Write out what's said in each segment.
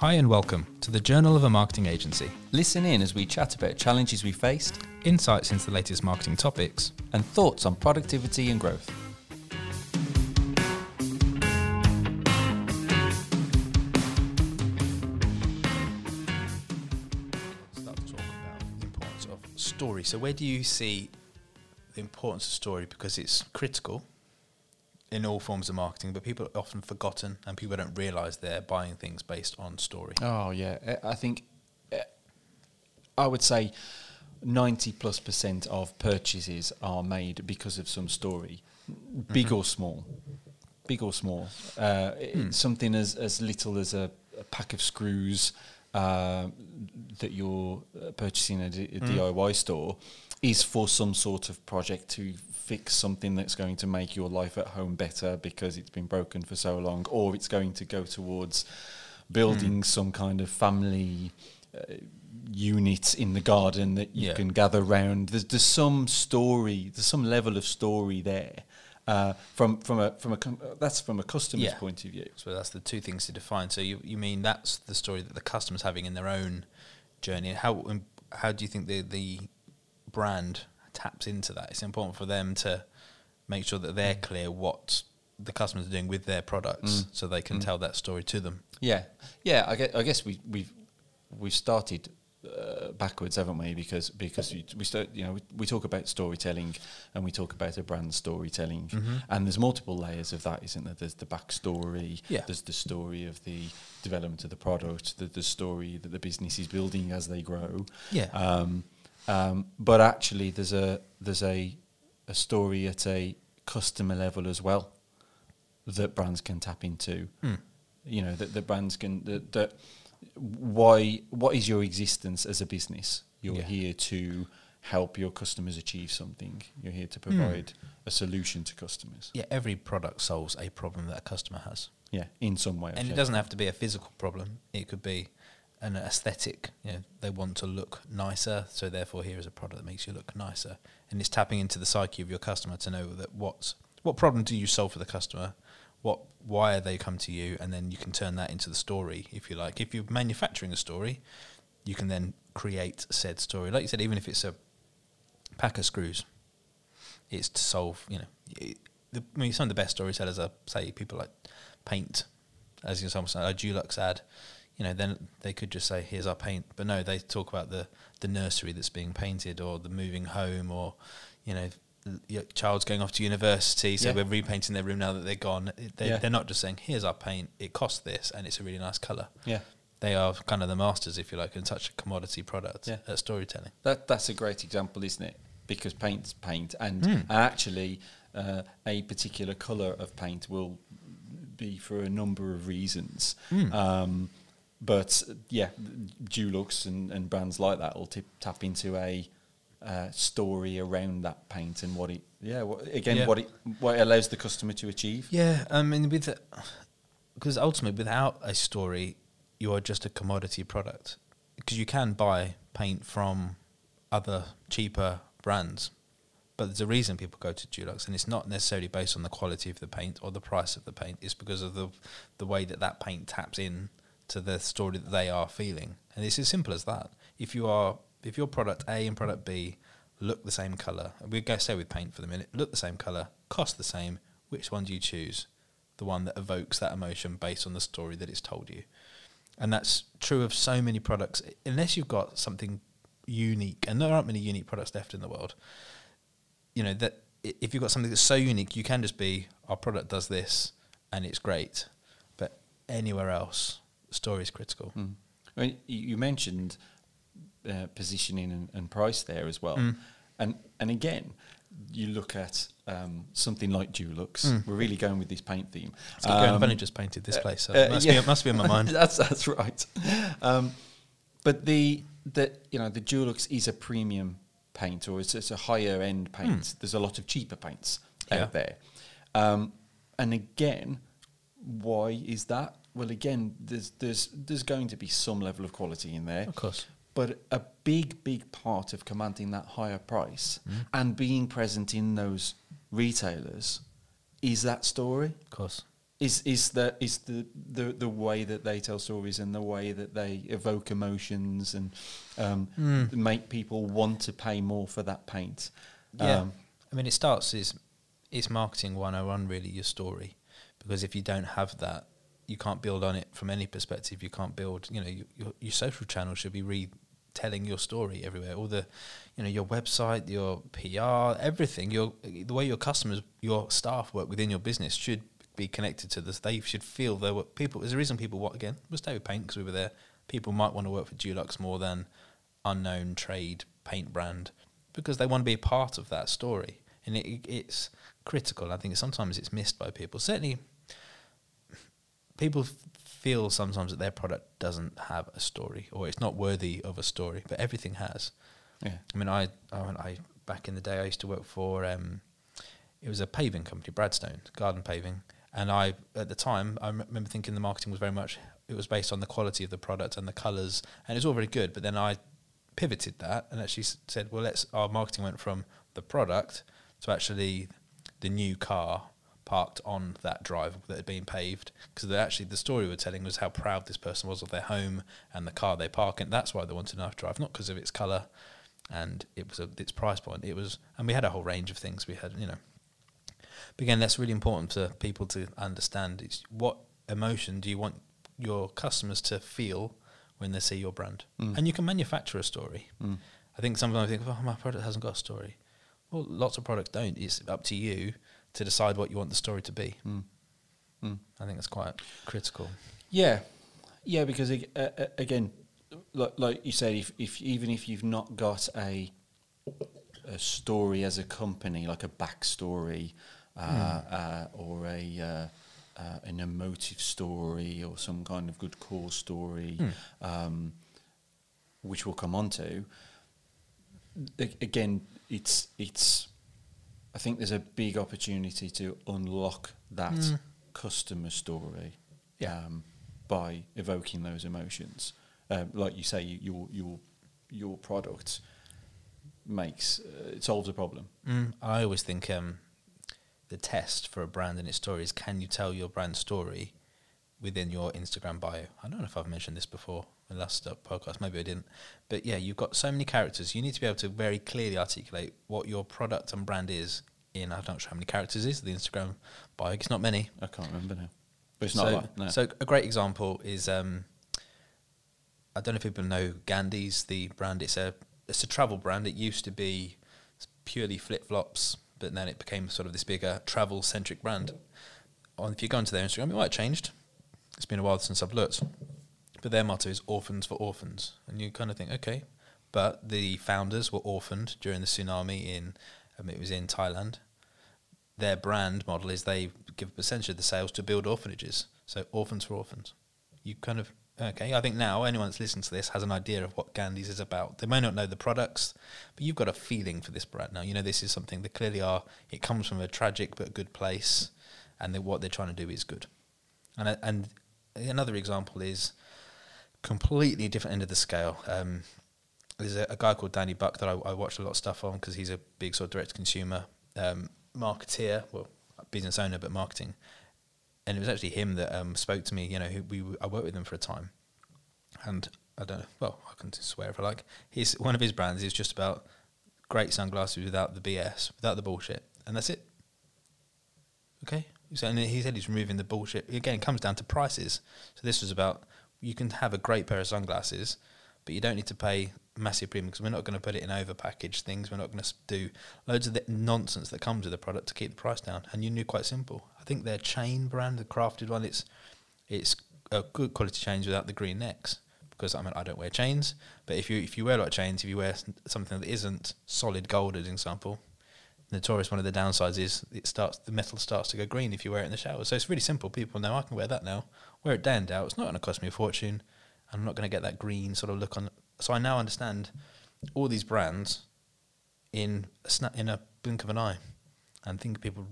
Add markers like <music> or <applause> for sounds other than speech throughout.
Hi and welcome to the Journal of a Marketing Agency. Listen in as we chat about challenges we faced Insights into the latest marketing topics. and thoughts on productivity and growth. Start to talk about the importance of story. So, where do you see the importance of story? Because it's critical in all forms of marketing, but people are often forgotten and people don't realise they're buying things based on story. Oh yeah, I think uh, I would say ninety plus percent of purchases are made because of some story, big or small, big or small. Uh, it's Something as as little as a, a pack of screws uh, that you're uh, purchasing at a, a DIY store is for some sort of project to fix something that's going to make your life at home better because it's been broken for so long, or it's going to go towards building some kind of family uh, unit in the garden that you Yeah. can gather round. There's, there's some story, there's some level of story there. Uh, from from a from a uh, that's from a customer's Yeah. point of view. So that's the two things to define. So you you mean that's the story that the customer's having in their own journey. How um, how do you think the the brand taps into that? It's important for them to make sure that they're clear what the customers are doing with their products, so they can tell that story to them. Yeah, yeah. I guess, I guess we we've we've started uh, backwards, haven't we? Because because we, we start, you know, we, we talk about storytelling and we talk about a brand storytelling, and there's multiple layers of that, isn't there? There's the backstory. Yeah. There's the story of the development of the product. The, the story that the business is building as they grow. Yeah. Um, um, but actually, there's a there's a a story at a customer level as well that brands can tap into. You know that the brands can that, that why what is your existence as a business? You're Yeah. here to help your customers achieve something. You're here to provide a solution to customers. Yeah, every product solves a problem that a customer has. Yeah, in some way. and it doesn't have to be a physical problem. It could be an aesthetic. You know, they want to look nicer, so therefore here is a product that makes you look nicer. And it's tapping into the psyche of your customer to know that what's what problem do you solve for the customer, what why are they come to you, and then you can turn that into the story if you like. If you're manufacturing a story, you can then create said story. Like you said, even if it's a pack of screws, it's to solve. You know, the, I mean, some of the best storytellers are say people like paint, as you say, a Dulux ad. You know, then they could just say, "Here's our paint," but no, they talk about the the nursery that's being painted, or the moving home, or you know, your child's going off to university, so Yeah. we're repainting their room now that they're gone. They, Yeah. They're not just saying, "Here's our paint. It costs this, and it's a really nice color." Yeah. They are kind of the masters, if you like, in such a commodity product Yeah. at storytelling. That that's a great example, isn't it? Because paint's paint, and, Mm. and actually, uh, a particular color of paint will be for a number of reasons. Mm. Um, but yeah, Dulux and, and brands like that will tip, tap into a uh, story around that paint and what it yeah what, again Yeah. what it what it allows the customer to achieve. Yeah, I mean, with because ultimately, without a story, you are just a commodity product. Because you can buy paint from other cheaper brands, but there's a reason people go to Dulux, and it's not necessarily based on the quality of the paint or the price of the paint. It's because of the the way that that paint taps in to the story that they are feeling, and it's as simple as that. If you are if your product A and product B look the same color, we go stay with paint for the minute, look the same color, cost the same. Which one do you choose? The one that evokes that emotion based on the story that it's told you. And that's true of so many products. Unless you've got something unique, and there aren't many unique products left in the world, you know, that if you've got something that's so unique, you can just be, our product does this and it's great. But anywhere else, story is critical. Mm. I mean, you mentioned uh, positioning and, and price there as well, Mm. and and again, you look at um, something like Dulux. Mm. We're really going with this paint theme. Going. I've Um, only just painted this place, so uh, it must, yeah. be, it must be in my <laughs> mind. that's that's right. Um, but the the you know the Dulux is a premium paint, or it's, it's a higher end paint. There's a lot of cheaper paints Yeah. out there, um, and again, why is that? Well, again, there's there's there's going to be some level of quality in there. Of course. But a big, big part of commanding that higher price and being present in those retailers is that story. Of course. is is the is the, the the way that they tell stories and the way that they evoke emotions and um, Mm. make people want to pay more for that paint. Yeah. Um, I mean, it starts is it's marketing 101 really your story because if you don't have that, you can't build on it from any perspective. You can't build, you know, your your, your social channel should be retelling your story everywhere. All the, you know, your website, your PR, everything. Your the way your customers, your staff work within your business should be connected to this. They should feel there were people. There's a reason people want again. Stay with paint because we were there. People might want to work for Dulux more than unknown trade paint brand because they want to be a part of that story, and it, it's critical. I think sometimes it's missed by people. Certainly, people f- feel sometimes that their product doesn't have a story or it's not worthy of a story, but everything has. yeah. I mean, I, I, I back in the day, I used to work for um, it was a paving company, Bradstone Garden Paving, and I at the time I remember thinking the marketing was very much it was based on the quality of the product and the colours, and it was all very good. But then I pivoted that and actually s- said, well, let's our marketing went from the product to actually the new car parked on that drive that had been paved because actually the story we were telling was how proud this person was of their home and the car they park in. That's why they wanted enough drive, not because of its colour and it was a, its price point. It was, and we had a whole range of things. We had, you know, but again, that's really important for people to understand. It's what emotion do you want your customers to feel when they see your brand, Mm. and you can manufacture a story. Mm. I think sometimes I think, oh, my product hasn't got a story. Well, lots of products don't. It's up to you to decide what you want the story to be. Mm. Mm. I think that's quite critical. Yeah, yeah, because uh, again, like, like you said, if, if even if you've not got a a story as a company, like a backstory, uh, uh, or a uh, uh, an emotive story, or some kind of good core story, um, which we'll come on to. A- Again, it's it's. I think there's a big opportunity to unlock that Mm. customer story Yeah. um, by evoking those emotions. Um, like you say, you, your your your product makes uh, it solves a problem. Mm, I always think um, the test for a brand and its story is can you tell your brand story within your Instagram bio? I don't know if I've mentioned this before last podcast, maybe I didn't. But yeah, you've got so many characters. You need to be able to very clearly articulate what your product and brand is in, I'm not sure how many characters is the Instagram bio. It's not many. I can't remember now, but it's not so, like no. so a great example is um, I don't know if people know Gandys the brand. It's a it's a travel brand. It used to be purely flip flops, but then it became sort of this bigger travel centric brand. On if you go onto their Instagram, it might have changed. It's been a while since I've looked, but their motto is "orphans for orphans," and you kind of think, okay, but the founders were orphaned during the tsunami in um, it was in Thailand. Their brand model is they give a percentage of the sales to build orphanages. So orphans for orphans. You kind of okay. I think now anyone that's listening to this has an idea of what Gandys is about. They may not know the products, but you've got a feeling for this brand now. You know this is something that clearly are. It comes from a tragic but good place, and that what they're trying to do is good. And and another example is completely different end of the scale. Um, there's a, a guy called Danny Buck that I, I watched a lot of stuff on because he's a big sort of direct consumer um, marketeer, well, business owner, but marketing. And it was actually him that um, spoke to me. You know, we I worked with him for a time, and I don't know. Well, I can swear if I like. He's one of his brands is just about great sunglasses without the BS, without the bullshit, and that's it. Okay. So and he said he's removing the bullshit. Again, it comes down to prices. So this was about you can have a great pair of sunglasses, but you don't need to pay massive premium because we're not going to put it in over packaged things. We're not going to do loads of the nonsense that comes with the product to keep the price down. And you knew quite simple. I think their chain brand, the crafted one, it's it's a good quality chains without the green necks. Because I mean, I don't wear chains, but if you if you wear of chains, if you wear something that isn't solid gold, as an example, notorious one of the downsides is it starts the metal starts to go green if you wear it in the shower. So it's really simple. People know I can wear that now. Wear it day and out. It's not going to cost me a fortune. I'm not going to get that green sort of look on. So I now understand all these brands in a in a blink of an eye, and think people.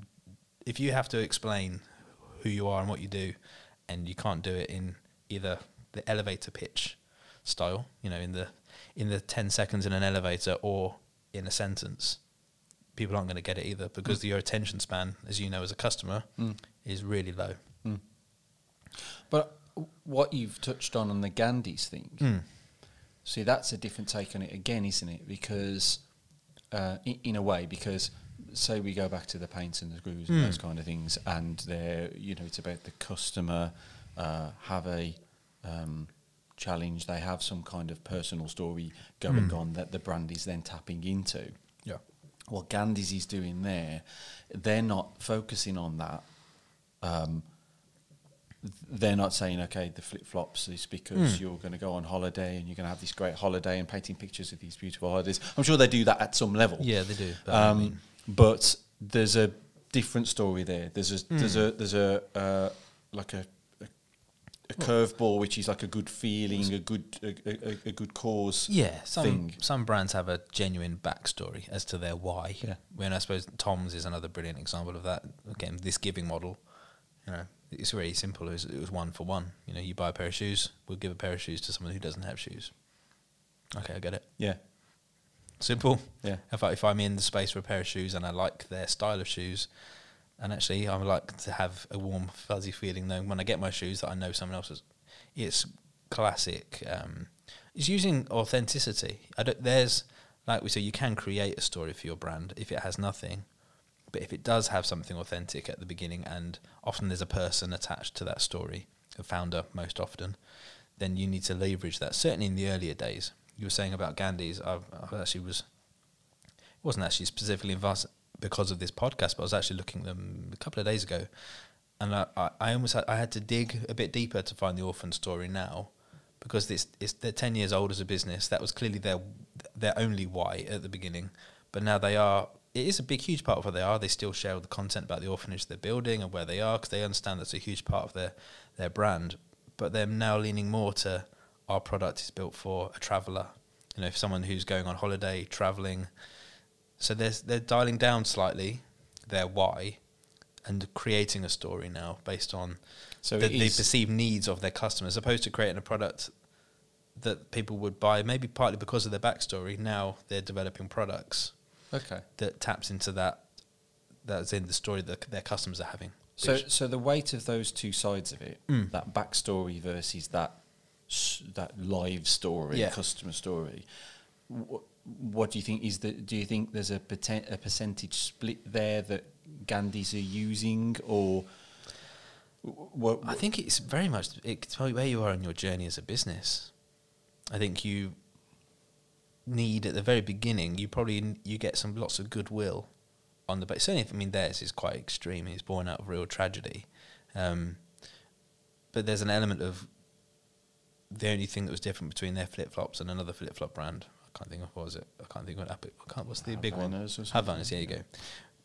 If you have to explain who you are and what you do, and you can't do it in either the elevator pitch style, you know, in the in the ten seconds in an elevator or in a sentence, people aren't going to get it either because your attention span, as you know, as a customer, Mm. is really low. But what you've touched on on the Gandys thing, Mm. see, that's a different take on it again, isn't it? Because, uh, in, in a way, because say we go back to the paints and the screws and Mm. those kind of things, and they're, you know, it's about the customer uh, have a um, challenge, they have some kind of personal story going Mm. on that the brand is then tapping into. What Gandys is doing there, they're not focusing on that. Um, they're not saying, okay, the flip flops is because Mm. you're going to go on holiday and you're going to have this great holiday and painting pictures of these beautiful holidays. I'm sure they do that at some level. Yeah, they do. But I Um, mean- but there's a different story there. There's a Hmm. there's a there's a uh, like a a, curveball which is like a good feeling, a good a, a, a good cause. Yeah, some thing. some brands have a genuine backstory as to their why. Yeah. When I suppose TOMS is another brilliant example of that. Again, this giving model, you know, it's really simple. It was, it was one for one. You know, you buy a pair of shoes, we'll give a pair of shoes to someone who doesn't have shoes. Okay, I get it. Yeah, Simple. yeah. If I, if I'm in the space for a pair of shoes and I like their style of shoes, and actually I would like to have a warm fuzzy feeling knowing when I get my shoes that I know someone else's. It's classic. Um, it's using authenticity. There's like we say, you can create a story for your brand if it has nothing, but if it does have something authentic at the beginning, and often there's a person attached to that story, a founder most often, then you need to leverage that. Certainly in the earlier days, you were saying about Gandys. I, I actually was it wasn't actually specifically because of this podcast, but I was actually looking at them a couple of days ago, and I, I, I almost had, I had to dig a bit deeper to find the orphan story now, because it's, it's they're ten years old as a business. That was clearly their their only why at the beginning, but now they are. It is a big, huge part of what they are. They still share all the content about the orphanage they're building and where they are because they understand that's a huge part of their their brand. But they're now leaning more to our product is built for a traveller. You know, for someone who's going on holiday, travelling, so they're they're dialing down slightly their why, and creating a story now based on So the, the perceived needs of their customers, as opposed to creating a product that people would buy. Maybe partly because of their backstory. Now they're developing products Okay. that taps into that. That's in the story that their customers are having. So, so the weight of those two sides of it, Mm. that backstory versus that that live story, Yeah. customer story. What do you think is the? Do you think there's a poten- a percentage split there that Gandys are using, or what? I think it's very much it's where you are in your journey as a business. I think you need at the very beginning. You probably you get some lots of goodwill on the base. Certainly, I mean theirs is quite extreme. It's born out of real tragedy, um, but there's an element of the only thing that was different between their flip flops and another flip flop brand. I can't think of what was it. I can't think of what Epic. I can't. What's the big one? Havanas? Havana's. Yeah, you go.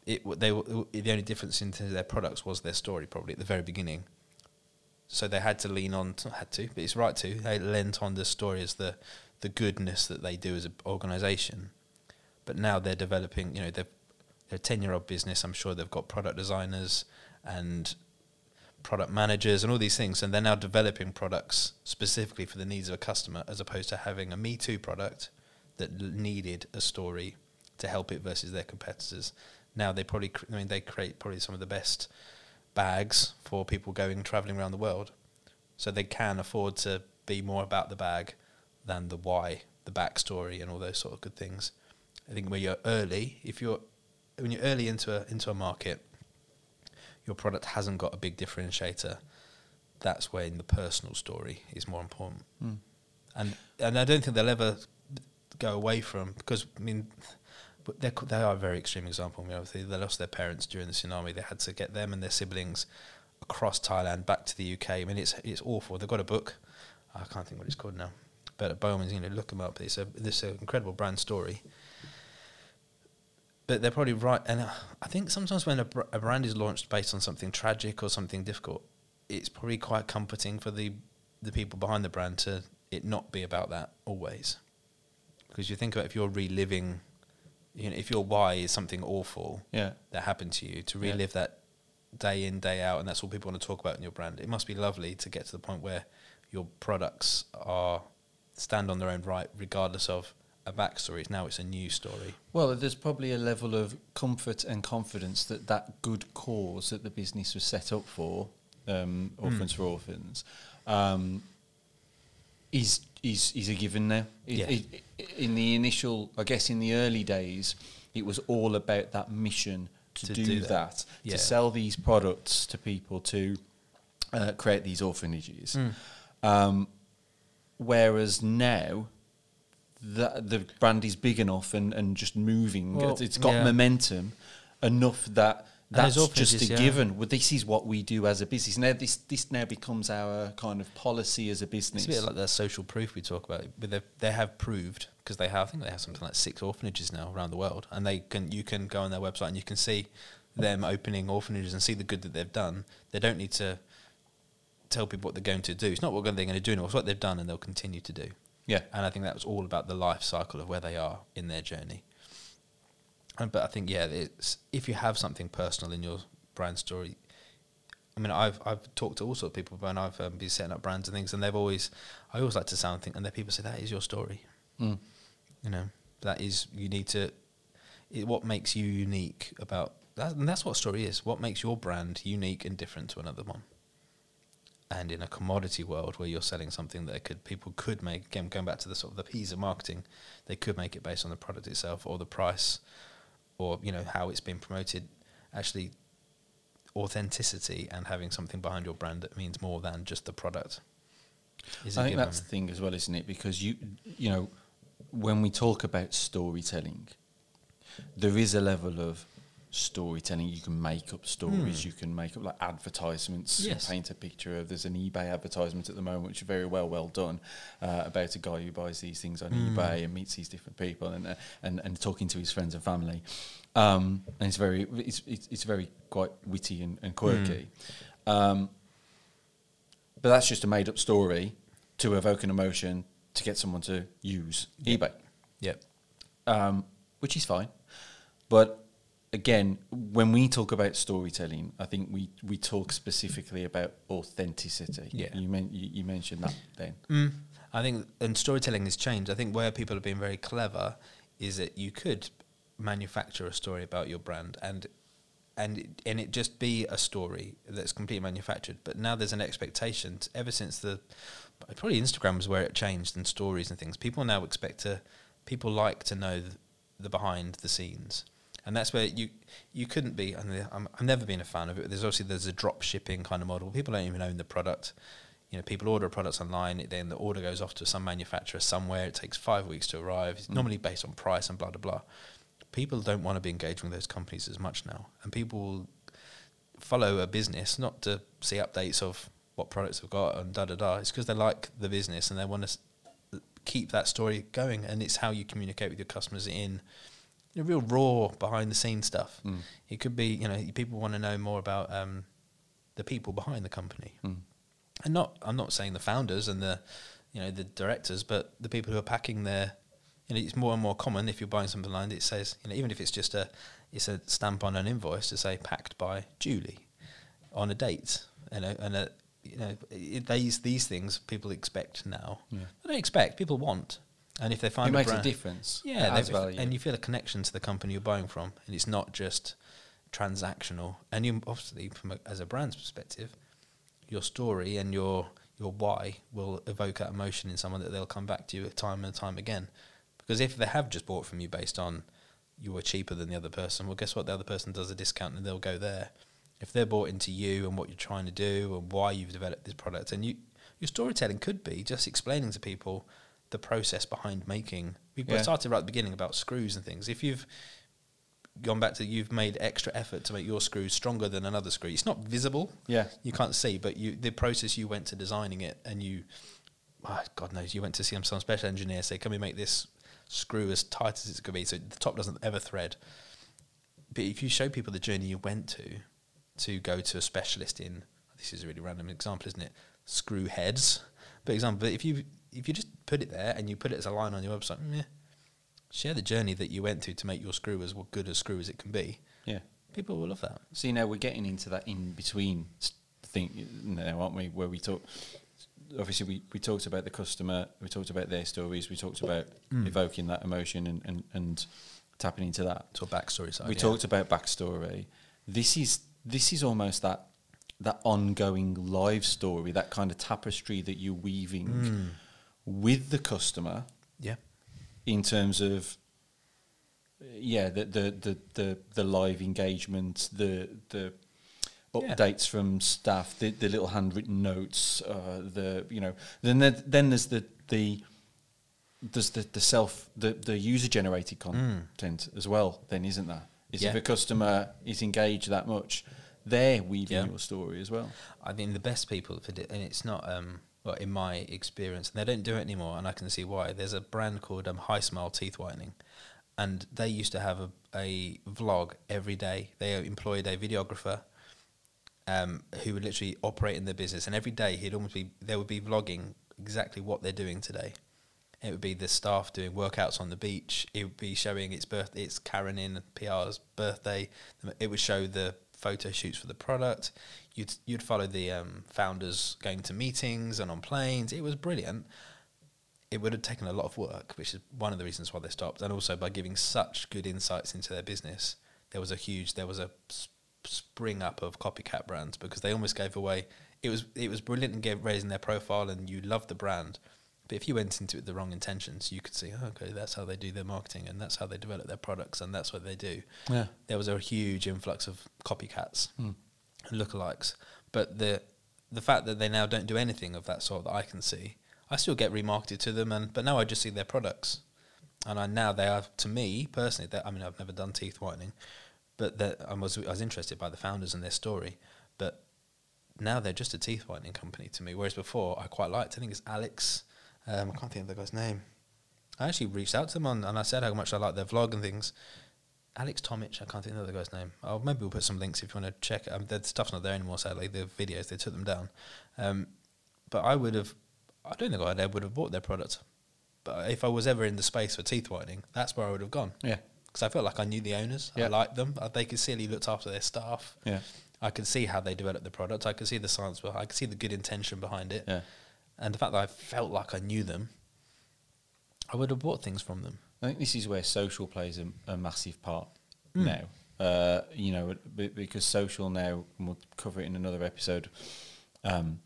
It they were, the only difference into their products was their story probably at the very beginning. So they had to lean on, not had to, but it's right to. They lent on the story as the the goodness that they do as an organisation. But now they're developing. You know, they're they're a ten year old business. I'm sure they've got product designers and product managers and all these things, and they're now developing products specifically for the needs of a customer, as opposed to having a Me Too product that needed a story to help it versus their competitors. Now they probably, I mean, they create probably some of the best bags for people going traveling around the world, so they can afford to be more about the bag than the why, the backstory, and all those sort of good things. I think when you're early, if you're when you're early into a into a market, your product hasn't got a big differentiator. That's when the personal story is more important Mm. and and I don't think they'll ever go away from because I mean, they're, they are a very extreme example. I mean, obviously they lost their parents during the tsunami. They had to get them and their siblings across Thailand back to the UK. I mean, it's it's awful. They've got a book. I can't think what it's called now. But Bowman's, you know, look them up. It's a this an incredible brand story. But they're probably right, and uh, I think sometimes when a, br- a brand is launched based on something tragic or something difficult, it's probably quite comforting for the the people behind the brand to it not be about that always. Because you think about if you're reliving, you know, if your why is something awful Yeah. that happened to you, to Yeah. relive that day in day out, and that's all people want to talk about in your brand. It must be lovely to get to the point where your products are stand on their own right, regardless of a backstory. Now it's a new story. Well, there's probably a level of comfort and confidence that that good cause that the business was set up for um, Orphans for Orphans, um, is is is a given now. It- Yeah. it- in the initial, I guess, in the early days, it was all about that mission to, To do, do that, that. to sell these products to people to uh, create these orphanages. Hmm. Um, whereas now, the the brand is big enough and, and just moving. Well, it's got yeah. momentum enough that that's just a yeah. given. Well, this is what we do as a business. Now, this this now becomes our kind of policy as a business. It's a bit like the social proof we talk about, but they they have proved because they have I think they have something like six orphanages now around the world, and they can you can go on their website and you can see them opening orphanages and see the good that they've done. They don't need to tell people what they're going to do. It's not what they're going to do, it's what they've done and they'll continue to do. yeah, And I think that was all about the life cycle of where they are in their journey. But I think yeah, it's if you have something personal in your brand story. I mean, I've I've talked to all sorts of people when I've um, been setting up brands and things, and they've always I always like to sound think, and then people say that is your story. Mm. You know, that is you need to. It, what makes you unique about that, and that's what story is. What makes your brand unique and different to another one. And in a commodity world where you're selling something that could people could make again going back to the sort of the P's of marketing, they could make it based on the product itself or the price, or you know how it's been promoted. Actually, authenticity and having something behind your brand that means more than just the product. Is I think given. that's the thing as well, isn't it? Because you you know, when we talk about storytelling, there is a level of storytelling. You can make up stories. You can make up like advertisements. Yes. Paint a picture of. There's an eBay advertisement at the moment, which is very well well done, uh, about a guy who buys these things on eBay and meets these different people and uh, and and talking to his friends and family. Um, and it's very it's it's, it's very quite witty and, and quirky. Um, but that's just a made up story to evoke an emotion to get someone to use eBay, Yep. um, which is fine. But again, when we talk about storytelling, I think we, we talk specifically about authenticity. Yeah. You, men- you, you mentioned that then. Mm. I think, and storytelling has changed. I think where people have been very clever is that you could manufacture a story about your brand and and it, and it just be a story that's completely manufactured. But now there's an expectation. t- Ever since the probably Instagram was where it changed and stories and things. People now expect to people like to know the behind the scenes. And that's where you you couldn't be. Mean, I'm, I've never been a fan of it. There's obviously there's a drop shipping kind of model. People don't even own the product. You know, people order products online. it- Then the order goes off to some manufacturer somewhere. It takes five weeks to arrive. It's mm. normally based on price and blah blah blah. People don't want to be engaging with those companies as much now, and people will follow a business not to see updates of what products they've got and da da da. It's because they like the business and they want to s- keep that story going, and it's how you communicate with your customers in the real raw behind the scenes stuff. Mm. It could be you know people want to know more about um, the people behind the company, Mm. and not I'm not saying the founders and the you know the directors, but the people who are packing their. You know, it's more and more common if you're buying something online. It says you know even if it's just a it's a stamp on an invoice to say packed by Julie on a date. You know, and a, you know it, these these things people expect now. Yeah. They don't expect. People want, and if they find It makes a difference. yeah, It adds they've- value. and you feel a connection to the company you're buying from, and it's not just transactional. And you obviously, from a, as a brand's perspective, your story and your your why will evoke that emotion in someone that they'll come back to you time and time again. Because if they have just bought from you based on you were cheaper than the other person, well, guess what? The other person does a discount and they'll go there. If they're bought into you and what you're trying to do and why you've developed this product, and you your storytelling could be just explaining to people the process behind making. We Yeah. started right at the beginning about screws and things. If you've gone back to you've made extra effort to make your screws stronger than another screw, it's not visible. Yeah. you can't see, but you the process you went to designing it, and you, ah, God knows, you went to see some some special engineer say, "Can we make this screw as tight as it could be so the top doesn't ever thread?" But if you show people the journey you went to to go to a specialist in this is a really random example, isn't it? Screw heads, but example. But if you if you just put it there and you put it as a line on your website, yeah, share the journey that you went to to make your screw as good a screw as it can be. Yeah. People will love that. See, now we're getting into that in between thing now, aren't we? Where we talk, obviously, we, we talked about the customer, we talked about their stories, we talked about Mm. evoking that emotion and, and, and tapping into that. So a backstory side. we yeah. talked about backstory. This is this is almost that that ongoing live story, that kind of tapestry that you're weaving Hmm. With the customer Yeah. in terms of yeah the the the the, the live engagement the the Yeah. updates from staff the, the little handwritten notes uh, the you know then there, then there's the the there's the, the self the, the user generated content as well then isn't there is if Hmm. A customer is engaged that much they're weaving Yeah. your story as well I mean, the best people for it, and it's not, um, in my experience, and they don't do it anymore, and I can see why. There's a brand called um, HiSmile Teeth Whitening, and they used to have a, a vlog every day. They employed a videographer um, who would literally operate in their business, and every day he'd almost be, they would be vlogging exactly what they're doing today. It would be the staff doing workouts on the beach. It would be showing its birth, it's Karen in PR's birthday. It would show the photo shoots for the product. You'd you'd follow the um, founders going to meetings and on planes. It was brilliant. It would have taken a lot of work, which is one of the reasons why they stopped. And also by giving such good insights into their business, there was a huge there was a s- spring up of copycat brands because they almost gave away. It was it was brilliant in gave, raising their profile, and you loved the brand. But if you went into it with the wrong intentions, you could see, oh, okay, that's how they do their marketing, and that's how they develop their products, and that's what they do. Yeah. There was a huge influx of copycats Mm. and lookalikes. But the the fact that they now don't do anything of that sort that I can see, I still get remarketed to them, and but now I just see their products, and I now they are to me personally. that- I mean, I've never done teeth whitening, but that I was I was interested by the founders and their story, but now they're just a teeth whitening company to me. Whereas before, I quite liked. I think it's Alex. Um, I can't think of the guy's name. I actually reached out to them on, and I said how much I like their vlog and things. Alex Tomich, I can't think of the other guy's name. Oh, maybe we'll put some links if you want to check. Um, the stuff's not there anymore, sadly. The videos they took them down. Um, but I would have, I don't think I would have bought their product. But if I was ever in the space for teeth whitening, that's where I would have gone yeah because I felt like I knew the owners. Yeah. I liked them. Uh, They could see he looked after their staff. yeah I could see how they developed the product. I could see the science. behind I could see the good intention behind it. yeah And the fact that I felt like I knew them, I would have bought things from them. I think this is where social plays a, a massive part Mm. now. Uh, you know, be- because social now, and we'll cover it in another episode, um,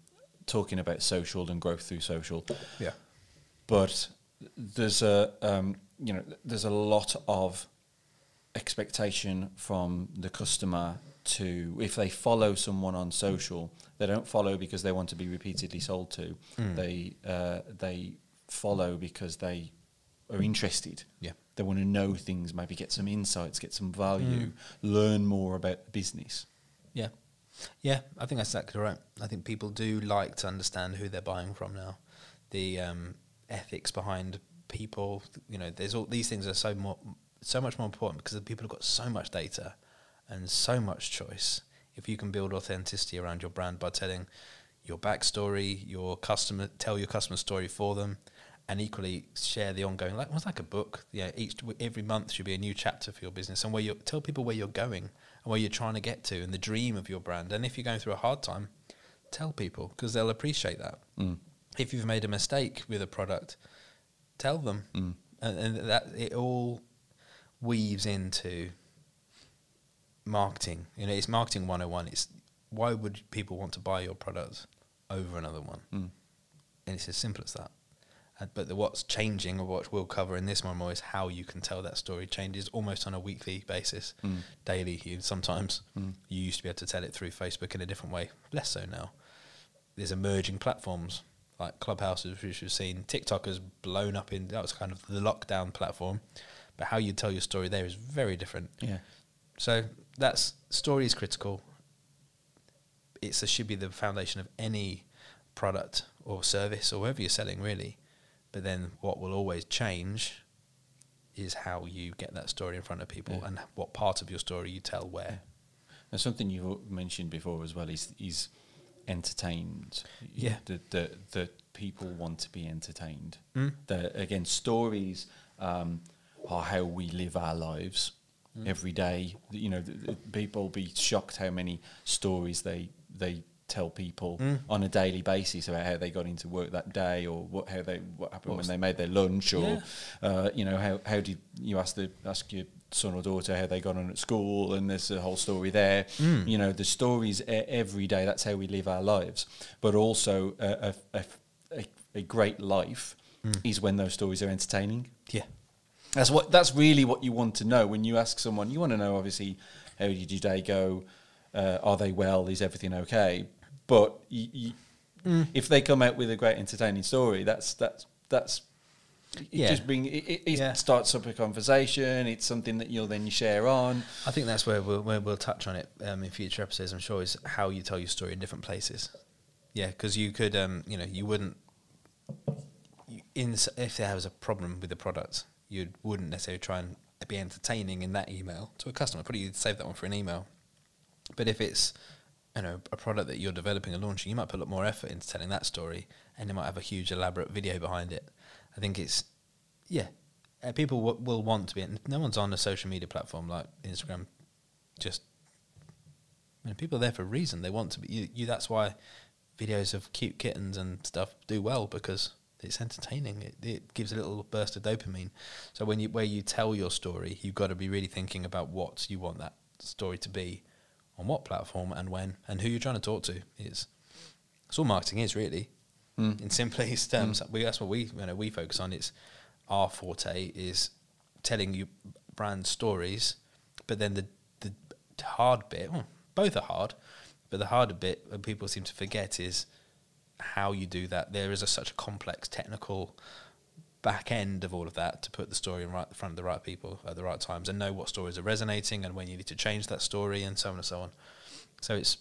talking about social and growth through social. Yeah. But there's a, um, you know, there's a lot of expectation from the customer to if they follow someone on social, they don't follow because they want to be repeatedly sold to. Mm. They uh, they follow because they are interested. Yeah. They want to know things, maybe get some insights, get some value, Mm. learn more about the business. Yeah. Yeah, I think that's exactly right. I think people do like to understand who they're buying from now. The um, ethics behind people, you know, there's all these things are so more, so much more important because the people have got so much data and so much choice. If you can build authenticity around your brand by telling your backstory, your customer, tell your customer story for them, and equally share the ongoing, like almost like a book. Yeah, each every month should be a new chapter for your business, and where you tell people where you're going and where you're trying to get to, and the dream of your brand. And if you're going through a hard time, tell people because they'll appreciate that. Mm. If you've made a mistake with a product, tell them, Mm. and, and that it all weaves into marketing. You know, it's marketing 101. It's why would people want to buy your product over another one? Mm. And it's as simple as that. Uh, but the, what's changing, or what we'll cover in this one more, is how you can tell that story changes almost on a weekly basis, Mm. daily. You sometimes Mm. you used to be able to tell it through Facebook in a different way, less so now. There's emerging platforms like Clubhouses, which we've seen. TikTok has blown up in that was kind of the lockdown platform, but how you tell your story there is very different. Yeah. So that's story is critical. It's a, should be the foundation of any product or service or whatever you're selling, really. But then what will always change is how you get that story in front of people Yeah. and what part of your story you tell where. And something you mentioned before as well is is entertained. Yeah. That that that people want to be entertained. Mm. That again, stories um, how we live our lives every day. You know, th- th- people be shocked how many stories they they tell people Mm. on a daily basis about how they got into work that day or what how they what happened What's- when they made their lunch or Yeah. uh, you know how how did you ask the ask your son or daughter how they got on at school, and there's a whole story there. Mm. You know, the stories every day. That's how we live our lives. But also, a, a, a, a, a great life Mm. is when those stories are entertaining. Yeah. That's what. That's really what you want to know when you ask someone. You want to know, obviously, how did your day go? Uh, are they well? Is everything okay? But you, you, Mm. if they come out with a great entertaining story, that's that's that's. It Yeah. just bring it, it, Yeah. starts up a conversation. It's something that you'll then share on. I think that's where we'll, where we'll touch on it um, in future episodes. I'm sure is how you tell your story in different places. Yeah, because you could, um, you know, you wouldn't. You, in if there was a problem with the product, you wouldn't necessarily try and be entertaining in that email to a customer. Probably you'd save that one for an email. But if it's you know a product that you're developing and launching, you might put a lot more effort into telling that story, and you might have a huge elaborate video behind it. I think it's yeah, uh, people w- will want to be. No one's on a social media platform like Instagram. Just I mean, people are there for a reason. They want to be. You, you that's why videos of cute kittens and stuff do well because it's entertaining. It, it gives a little burst of dopamine. So when you where you tell your story, you've got to be really thinking about what you want that story to be, on what platform and when, and who you're trying to talk to. It's it's all marketing is really, Mm. in simplest terms. We, that's what we you know we focus on. It's our forte is telling you brand stories, but then the the hard bit. Well, both are hard, but the harder bit that people seem to forget is how you do that. There is a, such a complex technical back end of all of that to put the story in right in front of the right people at the right times and know what stories are resonating and when you need to change that story and so on and so on. So it's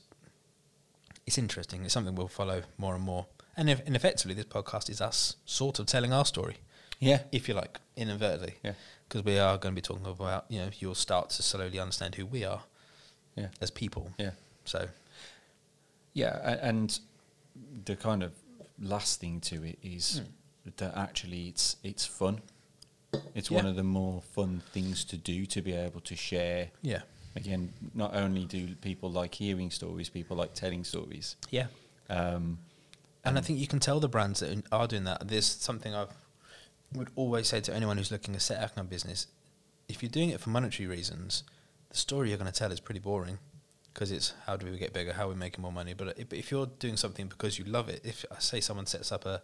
it's interesting. It's something we'll follow more and more. And if, and effectively, this podcast is us sort of telling our story, Yeah, if you like, inadvertently, yeah, because we are going to be talking about you know you'll start to slowly understand who we are yeah, as people. yeah. So Yeah, and the kind of last thing to it is that actually it's it's fun. It's one of the more fun things to do to be able to share. yeah, Again, not only do people like hearing stories, people like telling stories. yeah. Um, And I think you can tell the brands that are doing that. There's something I would always say to anyone who's looking to set up a business: if you're doing it for monetary reasons, the story you're going to tell is pretty boring because it's how do we get bigger, how are we making more money. But uh, if, if you're doing something because you love it, if I say someone sets up a,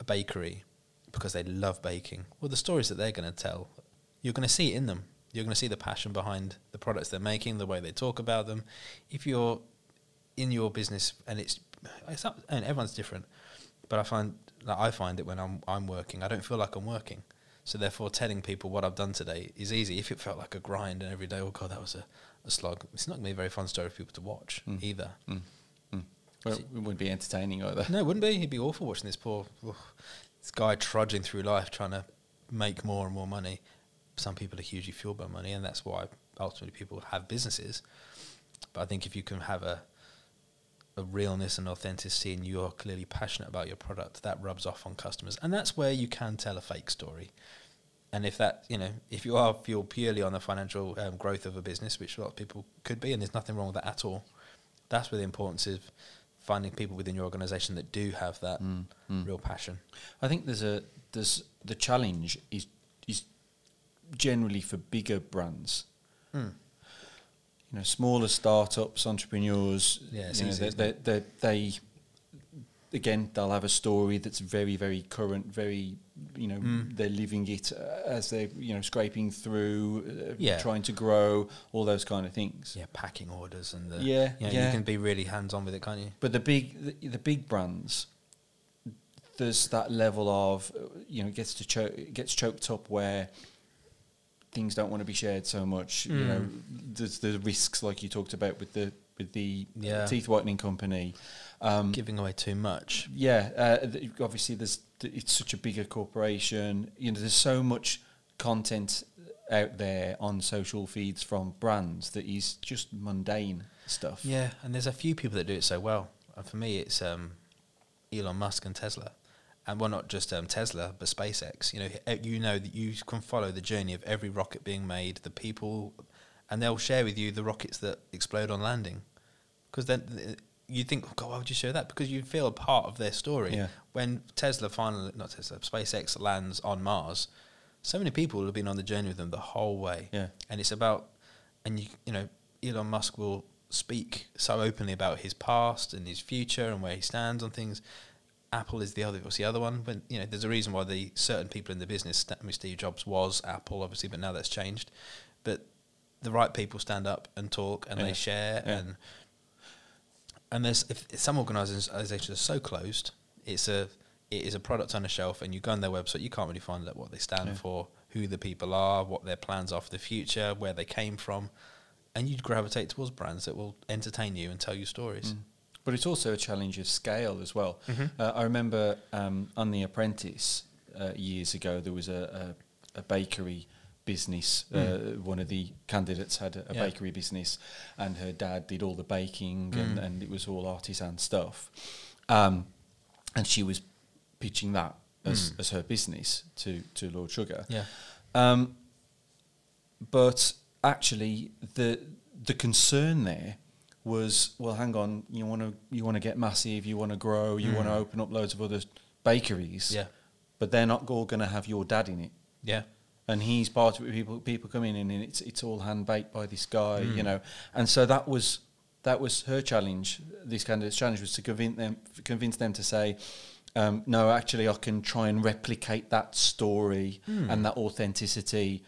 a bakery because they love baking, well, the stories that they're going to tell, you're going to see it in them. You're going to see the passion behind the products they're making, the way they talk about them. If you're in your business and it's it's not, and everyone's different, but I find like I find it when I'm I'm working, I don't feel like I'm working. So therefore, telling people what I've done today is easy. If it felt like a grind and every day, oh god, that was a, a slog. It's not going to be a very fun story for people to watch Mm. either. mm, mm. Well, it wouldn't be entertaining either. No, it wouldn't be. It'd be awful watching this poor this guy trudging through life trying to make more and more money. Some people are hugely fueled by money, and that's why ultimately people have businesses. But I think if you can have a a realness and authenticity, and you're clearly passionate about your product, that rubs off on customers, and that's where you can tell a fake story. And if that, you know, if you are fueled purely on the financial um, growth of a business, which a lot of people could be, and there's nothing wrong with that at all, that's where the importance of finding people within your organisation that do have that Mm, mm. real passion. I think there's a there's the challenge is is generally for bigger brands. You know, smaller startups, entrepreneurs. Yeah, you know, easy, they, they, they, they again they'll have a story that's very very current, very you know Mm. they're living it uh, as they're you know scraping through, uh, Yeah. trying to grow, all those kind of things. Yeah, packing orders and the Yeah, you know, yeah. you can be really hands on with it, can't you? But the big the, the big brands, there's that level of uh, you know it gets to cho- gets choked up where things don't want to be shared so much. You know, Mm. there's the risks like you talked about with the with the Yeah. teeth whitening company. Um, Giving away too much. yeah, uh, obviously there's it's such a bigger corporation. You know, there's so much content out there on social feeds from brands that is just mundane stuff. Yeah, and there's a few people that do it so well. And for me, it's um, Elon Musk and Tesla, and well, not just um, Tesla, but SpaceX. You know, you know that you can follow the journey of every rocket being made, the people, and they'll share with you the rockets that explode on landing, because then. th- You think, oh God, why would you share that? Because you feel a part of their story. Yeah. When Tesla finally, not Tesla, SpaceX lands on Mars, so many people have been on the journey with them the whole way. Yeah. And it's about, and you, you know, Elon Musk will speak so openly about his past and his future and where he stands on things. Apple is the other, was the other one, but you know, there's a reason why the certain people in the business, sta- I mean, Steve Jobs was Apple, obviously, but now that's changed. The right people stand up and talk and Yeah. they share Yeah. and and there's if some organisations are so closed, it's a it is a product on a shelf, and you go on their website, you can't really find out what they stand Yeah. for, who the people are, what their plans are for the future, where they came from, and you'd gravitate towards brands that will entertain you and tell you stories. Mm. But it's also a challenge of scale as well. Mhm. Uh, I remember um, on The Apprentice uh, years ago, there was a, a, a bakery business. Uh, one of the candidates had a, a Mm. Yeah. bakery business, and her dad did all the baking, and, Mm. and it was all artisan stuff. Um, and she was pitching that as, Mm. as her business to, to Lord Sugar. Yeah, Um, but actually, the the concern there was, well, hang on, you want to you want to get massive, you want to grow, you want to Mm. open up loads of other bakeries, yeah, but they're not all going to have your dad in it. yeah, And he's part of it. People people come in and it's it's all hand baked by this guy, you Mm. know. And so that was that was her challenge. This candidate's challenge was to convince them convince them to say, um, no, actually, I can try and replicate that story Mm. and that authenticity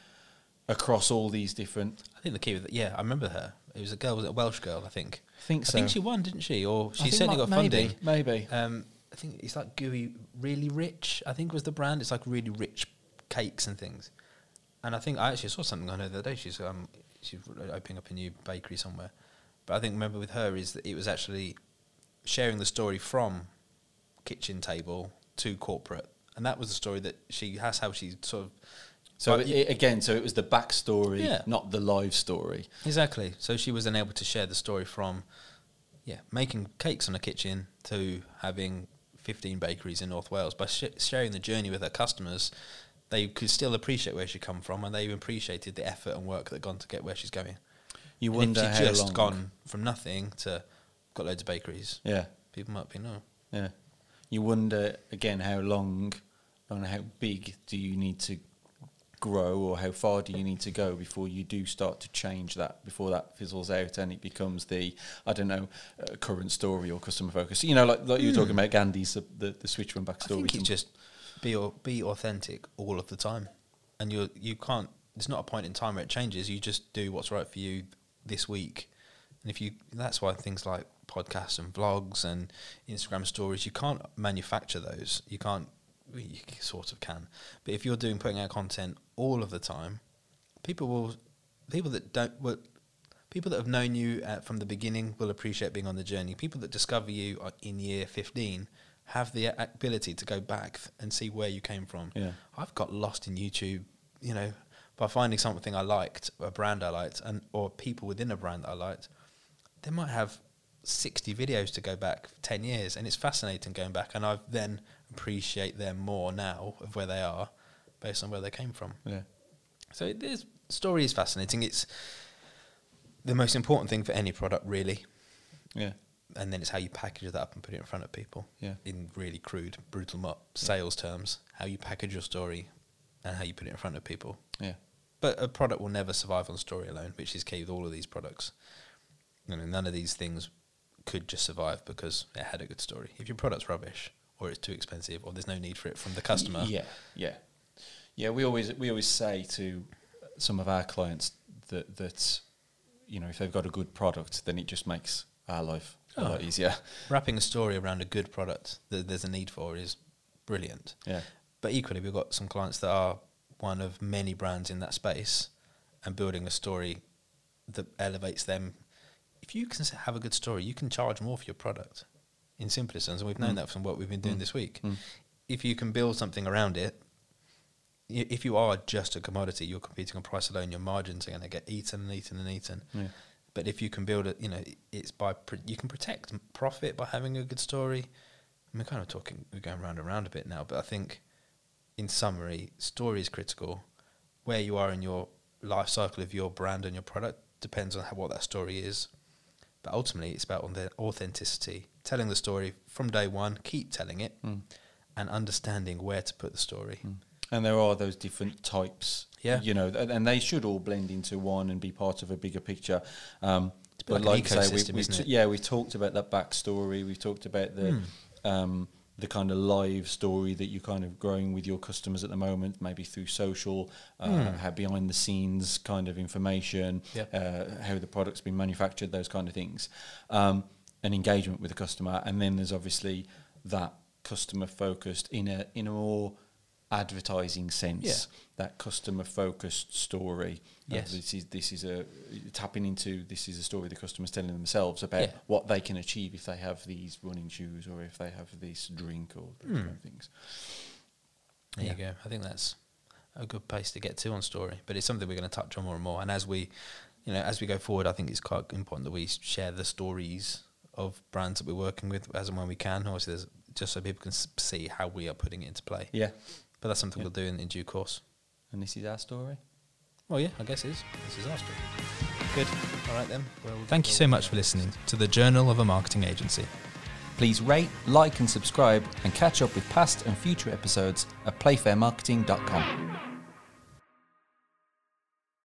across all these different. I think the key with it, yeah, I remember her. It was a girl, was it a Welsh girl? I think. I think I think she won, didn't she? Or she certainly like got funding. Maybe, maybe. Um, I think it's like gooey, really rich. I think was the brand. It's like really rich cakes and things. And I think I actually saw something on her the other day. She's um she's opening up a new bakery somewhere. But I think remember with her is that it was actually sharing the story from kitchen table to corporate, and that was the story that she has how she sort of So But it, again, so it was the backstory, Yeah. not the live story. Exactly. So she was then able to share the story from, yeah, making cakes on a kitchen to having 15 bakeries in North Wales. By sh- sharing the journey with her customers, they could still appreciate where she come from, and they appreciated the effort and work that gone to get where she's going. You And wonder if how she just long. gone from nothing to got loads of bakeries, Yeah, people might be no. yeah. You wonder again how long and how big do you need to grow, or how far do you need to go before you do start to change that? Before that fizzles out and it becomes the I don't know uh, current story or customer focus. You know, like, like you were talking about Gandys the, the, the switch from back story. I think it's just be au- be authentic all of the time, and you you can't. There's not a point in time where it changes. You just do what's right for you this week, and if you that's why things like podcasts and vlogs and Instagram stories you can't manufacture those. You can't. You sort of can, but if you're doing putting out content all of the time, people will people that don't will, people that have known you uh, from the beginning will appreciate being on the journey. People that discover you in year 15 have the ability to go back and see where you came from. Yeah. I've got lost in YouTube, you know, by finding something I liked, a brand I liked, and or people within a brand that I liked. They might have 60 videos to go back 10 years, and it's fascinating going back. And I then appreciate them more now of where they are based on where they came from. yeah. So this story is fascinating. It's the most important thing for any product, really. Yeah. And then it's how you package that up and put it in front of people. Yeah. In really crude, brutal mo- sales terms, how you package your story and how you put it in front of people. Yeah. But a product will never survive on story alone, which is key with all of these products. You know, none of these things could just survive because it had a good story. If your product's rubbish or it's too expensive or there's no need for it from the customer, Yeah, yeah, yeah. We always we always say to some of our clients that that you know if they've got a good product, then it just makes our life a Oh. lot easier. wrapping a story around a good product that there's a need for is brilliant. Yeah, But equally, we've got some clients that are one of many brands in that space and building a story that elevates them. If you can have a good story, you can charge more for your product in simplest terms. And we've known Mm. that from what we've been doing Mm. this week. Mm. If you can build something around it, if you are just a commodity, you're competing on price alone, your margins are going to get eaten and eaten and eaten. yeah, But if you can build it, you know, it's by pr- you can protect profit by having a good story. And we're kind of talking, we're going round and round a bit now, but I think, in summary, story is critical. Where you are in your life cycle of your brand and your product depends on how, what that story is. But ultimately, it's about on the authenticity, telling the story from day one, keep telling it, Mm. and understanding where to put the story. Mm. and there are those different types. Yeah. you know, and, and they should all blend into one and be part of a bigger picture. Um, but like like, I say, we, t- it? yeah, we talked about that backstory. We've talked about the Hmm. um, the kind of live story that you're kind of growing with your customers at the moment, maybe through social, uh, how behind the scenes kind of information. Yep. uh, how the product's been manufactured, those kind of things, um, and engagement with the customer. And then there's obviously that customer focused in a in a more advertising sense. Yeah. That customer focused story. Yes. this is this is a tapping into this is a story the customer's telling themselves about Yeah. what they can achieve if they have these running shoes or if they have this drink or hmm. of things. There Yeah. you go. I think that's a good place to get to on story, but it's something we're going to touch on more and more. And as we, you know, as we go forward, I think it's quite important that we share the stories of brands that we're working with as and when we can. Obviously, there's just so people can see how we are putting it into play. Yeah. But that's something Yeah. we'll do in, in due course. And this is our story. Well, yeah, I guess it is. This is our story. Good. All right then. Well, Thank you so much uh, for listening to the Journal of a Marketing Agency. Please rate, like, and subscribe, and catch up with past and future episodes at playfairmarketing.com.